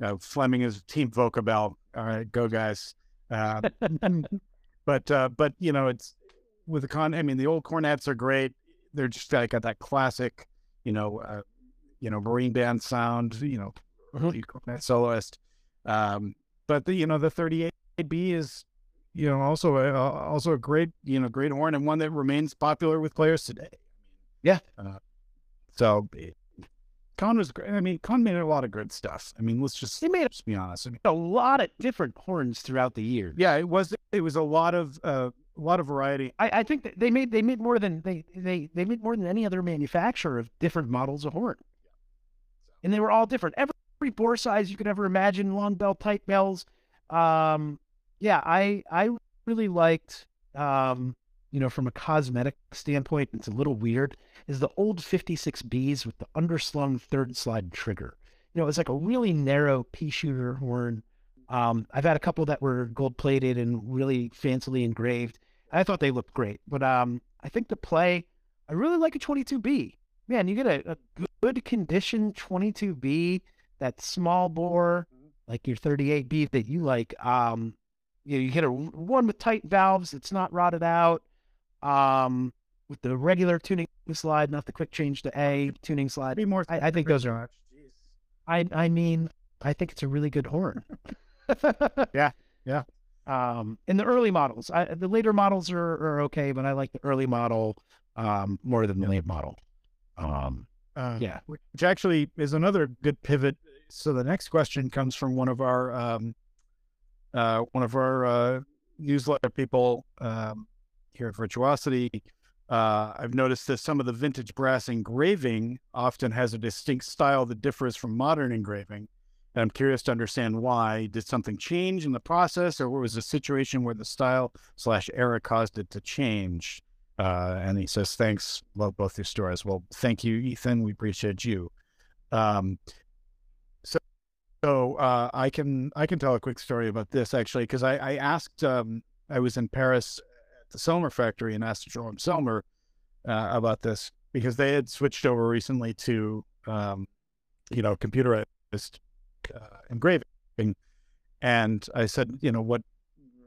uh, Fleming is Team Vocabell. All right, go guys. Uh, but uh, but you know, it's with the Conn. I mean, the old cornets are great. They're just like got that classic, you know, uh, you know, marine band sound. You know, Mhm. early cornet soloist. Um, but the you know the 38B is you know also a, also a great you know great horn and one that remains popular with players today. Yeah. Uh, so. It, Conn was great. I mean, Conn made a lot of good stuff. I mean, let's just, They made just be honest. I mean, a lot of different horns throughout the year. yeah, it was it was a lot of uh, a lot of variety. I, I think that they made they made more than they they they made more than any other manufacturer of different models of horn, and they were all different. Every, every bore size you could ever imagine, long bell, tight bells. Um, yeah, I I really liked. Um, you know, from a cosmetic standpoint, it's a little weird. Is the old 56Bs with the underslung third slide trigger? You know, it's like a really narrow pea shooter horn. Um, I've had a couple that were gold plated and really fancily engraved. I thought they looked great, but um, I think the play, I really like a 22B. Man, you get a, a good condition 22B, that small bore, like your 38B that you like. Um, you know, you get a one with tight valves. It's not rotted out. Um, with the regular tuning slide, not the quick change to A tuning slide. Be more. I, I think those are. Jeez. I I mean, I think it's a really good horn. Yeah, yeah. Um, in the early models, I, the later models are, are okay, but I like the early model um more than the late model. Um, Uh, yeah. which actually is another good pivot. So the next question comes from one of our um, uh, one of our uh, newsletter people um, here at Virtuosity. Uh, I've noticed that some of the vintage brass engraving often has a distinct style that differs from modern engraving. And I'm curious to understand why. Did something change in the process, or was a situation where the style slash era caused it to change? Uh, and he says, "Thanks, love both your stories." Well, thank you, Ethan. We appreciate you. Um, so uh, I can I can tell a quick story about this actually because I, I asked um, I was in Paris at the Selmer factory and asked Jerome Selmer uh, about this because they had switched over recently to um, you know computerized uh, engraving, and I said, you know what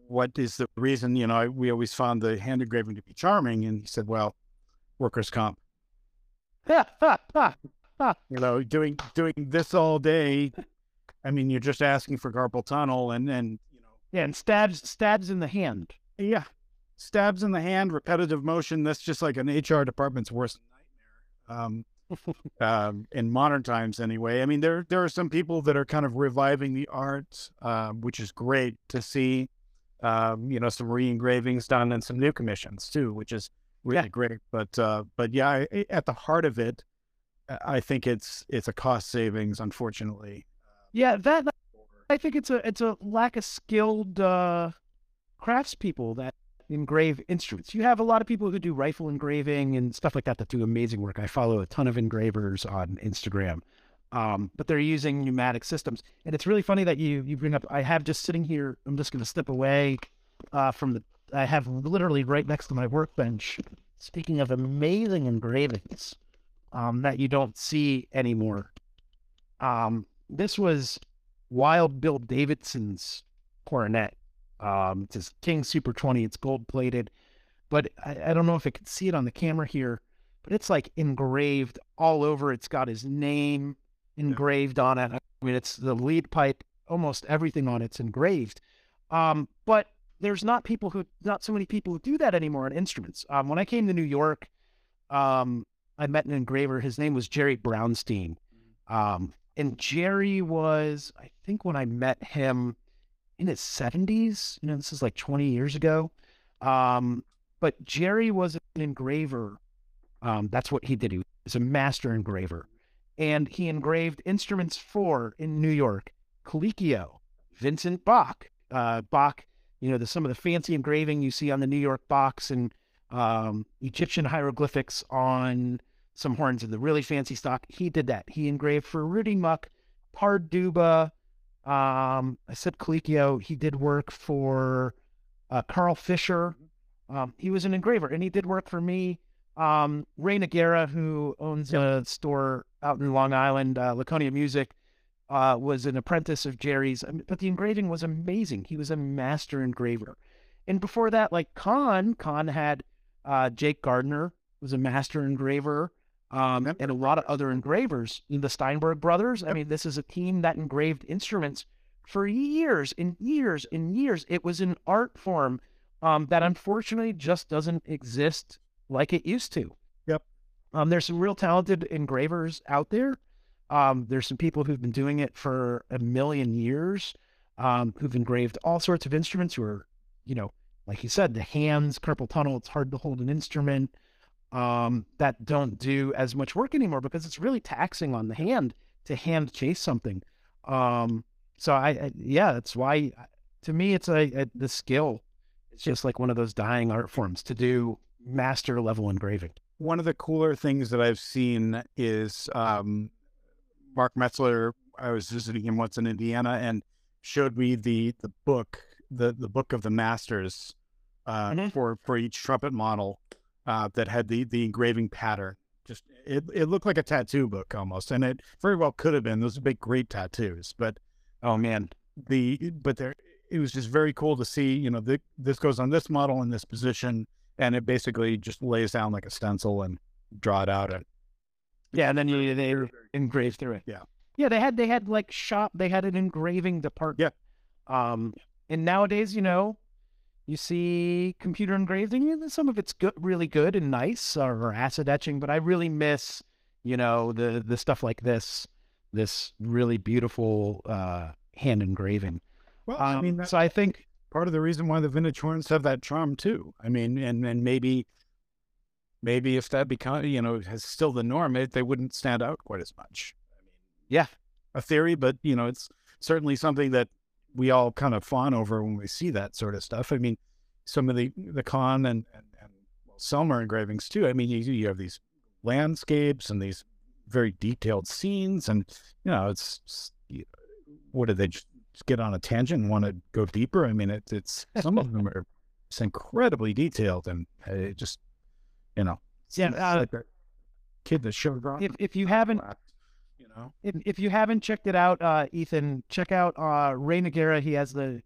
what is the reason? You know, I, we always found the hand engraving to be charming, and he said, well, workers' comp. You know, doing doing this all day. I mean, you're just asking for carpal tunnel, and and you know, yeah, and stabs stabs in the hand. yeah, stabs in the hand, repetitive motion. That's just like an HR department's worst nightmare. Um, um, in modern times, anyway. I mean, there there are some people that are kind of reviving the art, um, which is great to see. Um, you know, some re-engravings done and some new commissions too, which is really yeah. great. But uh, but yeah, I, at the heart of it, I think it's it's a cost savings, unfortunately. Yeah, that I think it's a it's a lack of skilled uh, craftspeople that engrave instruments. You have a lot of people who do rifle engraving and stuff like that that do amazing work. I follow a ton of engravers on Instagram, um, but they're using pneumatic systems. And it's really funny that you you bring up. I have just sitting here. I'm just going to step away uh, from the. I have literally right next to my workbench. Speaking of amazing engravings um, that you don't see anymore, um, this was Wild Bill Davison's coronet um, it says King Super 20. It's gold plated, but I, I don't know if I can see it on the camera here, but it's like engraved all over. It's got his name engraved on it. I mean, it's the lead pipe, almost everything on it's engraved. Um, but there's not people who, not so many people who do that anymore on instruments. Um, when I came to New York, um, I met an engraver. His name was Jerry Brownstein. Um, and Jerry was, I think when I met him, in his 70s. You know, this is like 20 years ago. Um, but Jerry was an engraver. Um, that's what he did. He was a master engraver. And he engraved instruments for, in New York, Calicchio, Vincent Bach. Uh, Bach, you know, the, some of the fancy engraving you see on the New York Bachs and um, Egyptian hieroglyphics on some horns in the really fancy stock. He did that. He engraved for Rudy Muck, Parduba, um, I said Calicchio. He did work for uh, Carl Fischer. Mm-hmm. Um, he was an engraver, and he did work for me. Um, Ray Noguera, who owns a store out in Long Island, uh, Laconia Music, uh, was an apprentice of Jerry's. But the engraving was amazing. He was a master engraver. And before that, like Conn, Conn had uh, Jake Gardner, was a master engraver um, and a lot of other engravers. The Stenberg brothers. I mean, this is a team that engraved instruments for years and years and years. It was an art form um, that unfortunately just doesn't exist like it used to. Yep. Um, there's some real talented engravers out there. Um, there's some people who've been doing it for a million years, um, who've engraved all sorts of instruments. Who are, you know, like you said, the hands, carpal tunnel. It's hard to hold an instrument um, that don't do as much work anymore because it's really taxing on the hand to hand chase something. Um, so I, I, yeah, that's why to me it's a, a the skill. It's just like one of those dying art forms to do master level engraving. One of the cooler things that I've seen is um, Mark Metzler. I was visiting him once in Indiana and showed me the the book, the the book of the masters uh, mm-hmm. for for each trumpet model uh, that had the the engraving pattern. Just it, it looked like a tattoo book almost, and it very well could have been. Those are big, great tattoos, but oh man, the but there it was just very cool to see. You know, the, this goes on this model in this position, and it basically just lays down like a stencil and draw it out. And yeah, and then you they engrave through it. Yeah, yeah. They had they had like shop. They had an engraving department. Yeah. Um, and nowadays, you know, you see computer engraving. Some of it's good, really good and nice, or, acid etching. But I really miss, you know, the the stuff like this, this really beautiful uh, hand engraving. Well, um, I mean, so I think part of the reason why the vintage horns have that charm too. I mean, and and maybe, maybe if that become you know has still the norm, it, they wouldn't stand out quite as much. I mean, yeah, a theory, but you know, it's certainly something that we all kind of fawn over when we see that sort of stuff. I mean, some of the the Conn and and, and well, Selmer engravings too. I mean, you you have these landscapes and these very detailed scenes, and you know, it's what did they just get on a tangent and want to go deeper? I mean, it, it's some of them are it's incredibly detailed, and it just you know, yeah, uh, like a kid that showed if if you haven't know. If, if you haven't checked it out, uh, Ethan, check out uh, Ray Noguera. He has the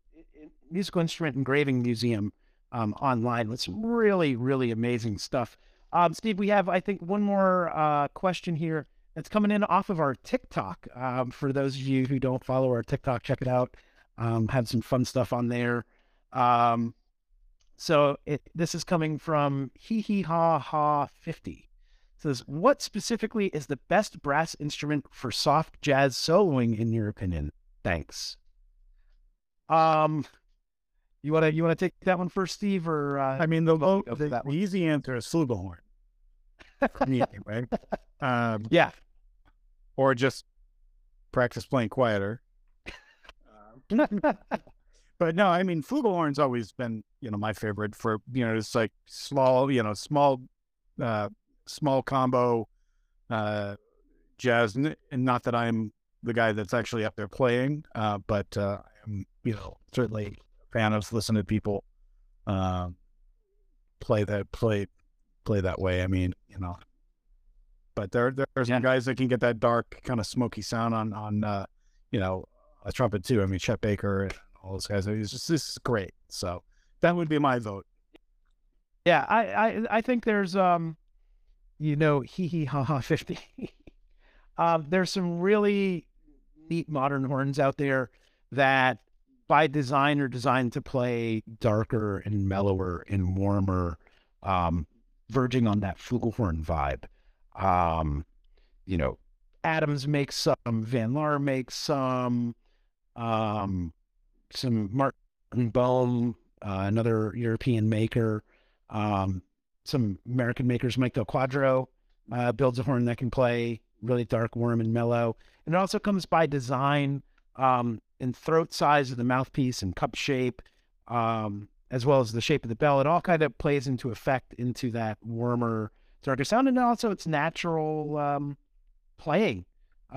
Musical Instrument Engraving Museum um, online with some really, really amazing stuff. Um, Steve, we have, I think, one more uh, question here that's coming in off of our TikTok. Um, for those of you who don't follow our TikTok, check it out. Um, have some fun stuff on there. Um, So it, this is coming from hee hee ha ha 50. Says, what specifically is the best brass instrument for soft jazz soloing in your opinion? Thanks. Um, you wanna you wanna take that one first, Steve, or uh, I mean, the, low, the, the easy answer is flugelhorn. Me, anyway. Um, yeah, or just practice playing quieter. But no, I mean, flugelhorn's always been, you know, my favorite for, you know, it's like small, you know, small, uh, small combo, uh, jazz. And not that I'm the guy that's actually up there playing, uh, but, uh, I'm, you know, certainly a fan of listening to people, um, play that, play, play that way. I mean, you know, but there, there are some Yeah. guys that can get that dark kind of smoky sound on, on, uh, you know, a trumpet too. I mean, Chet Baker and all those guys. It's just this is great. So that would be my vote. yeah. I, I I think there's um, you know, hee hee ha ha 50. um, there's some really neat modern horns out there that by design are designed to play darker and mellower and warmer, um, verging on that flugelhorn vibe. Um, you know, Adams makes some, Van Laar makes some, um, some Martin Bohm, uh, another European maker, um, some American makers. Mike Del Quadro uh, builds a horn that can play really dark, warm, and mellow. And it also comes by design um, in throat size of the mouthpiece and cup shape, um, as well as the shape of the bell. It all kind of plays into effect into that warmer, darker sound, and also it's natural um, playing.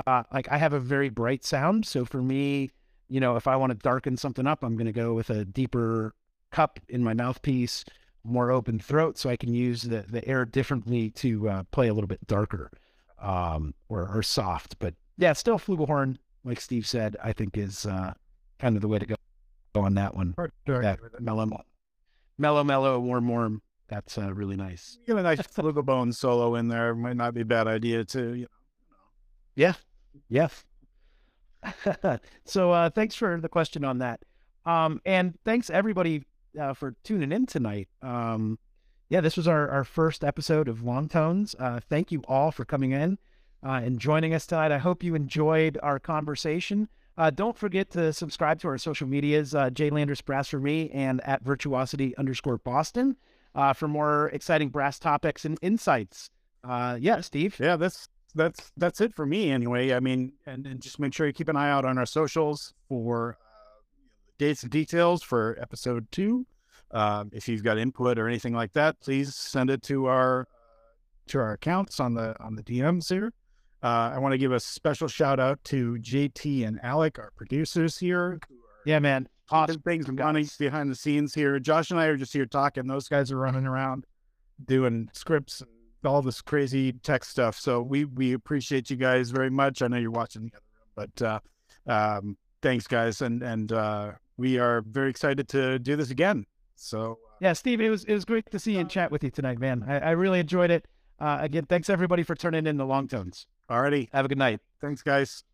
Uh, like I have a very bright sound, so for me, you know, if I want to darken something up, I'm going to go with a deeper cup in my mouthpiece, more open throat, so I can use the the air differently to uh, play a little bit darker um, or or soft. But yeah, still flugelhorn, like Steve said, I think is uh, kind of the way to go, on that one. That mellow, mellow, mellow, warm, warm. That's uh, really nice. Get a nice flugelbone solo in there. Might not be a bad idea too. You know. Yeah. Yeah. so uh, thanks for the question on that. Um, and thanks everybody uh, for tuning in tonight. Um, yeah, this was our, our first episode of Long Tones. Uh, thank you all for coming in uh, and joining us tonight. I hope you enjoyed our conversation. Uh, don't forget to subscribe to our social medias, uh, J. Landress Brass for me and at Virtuosity underscore Boston uh, for more exciting brass topics and insights. Uh, yeah, Steve. Yeah, that's that's that's it for me anyway. I mean, and, and just make sure you keep an eye out on our socials for dates and details for episode two. Um, if you've got input or anything like that, please send it to our to our accounts on the on the DMs here. Uh, I want to give a special shout out to JT and Alec, our producers here, Yeah, man. keeping things running behind the scenes here. Josh and I are just here talking. Those guys are running around doing scripts and all this crazy tech stuff. So we we appreciate you guys very much. I know you're watching the other room, but uh, um, thanks, guys, and and uh, we are very excited to do this again. So uh, Yeah, Steve, it was it was great to see you and chat with you tonight, man. I, I really enjoyed it. Uh, again, thanks everybody for turning in the long tones. alrighty, Have a good night. thanks, guys.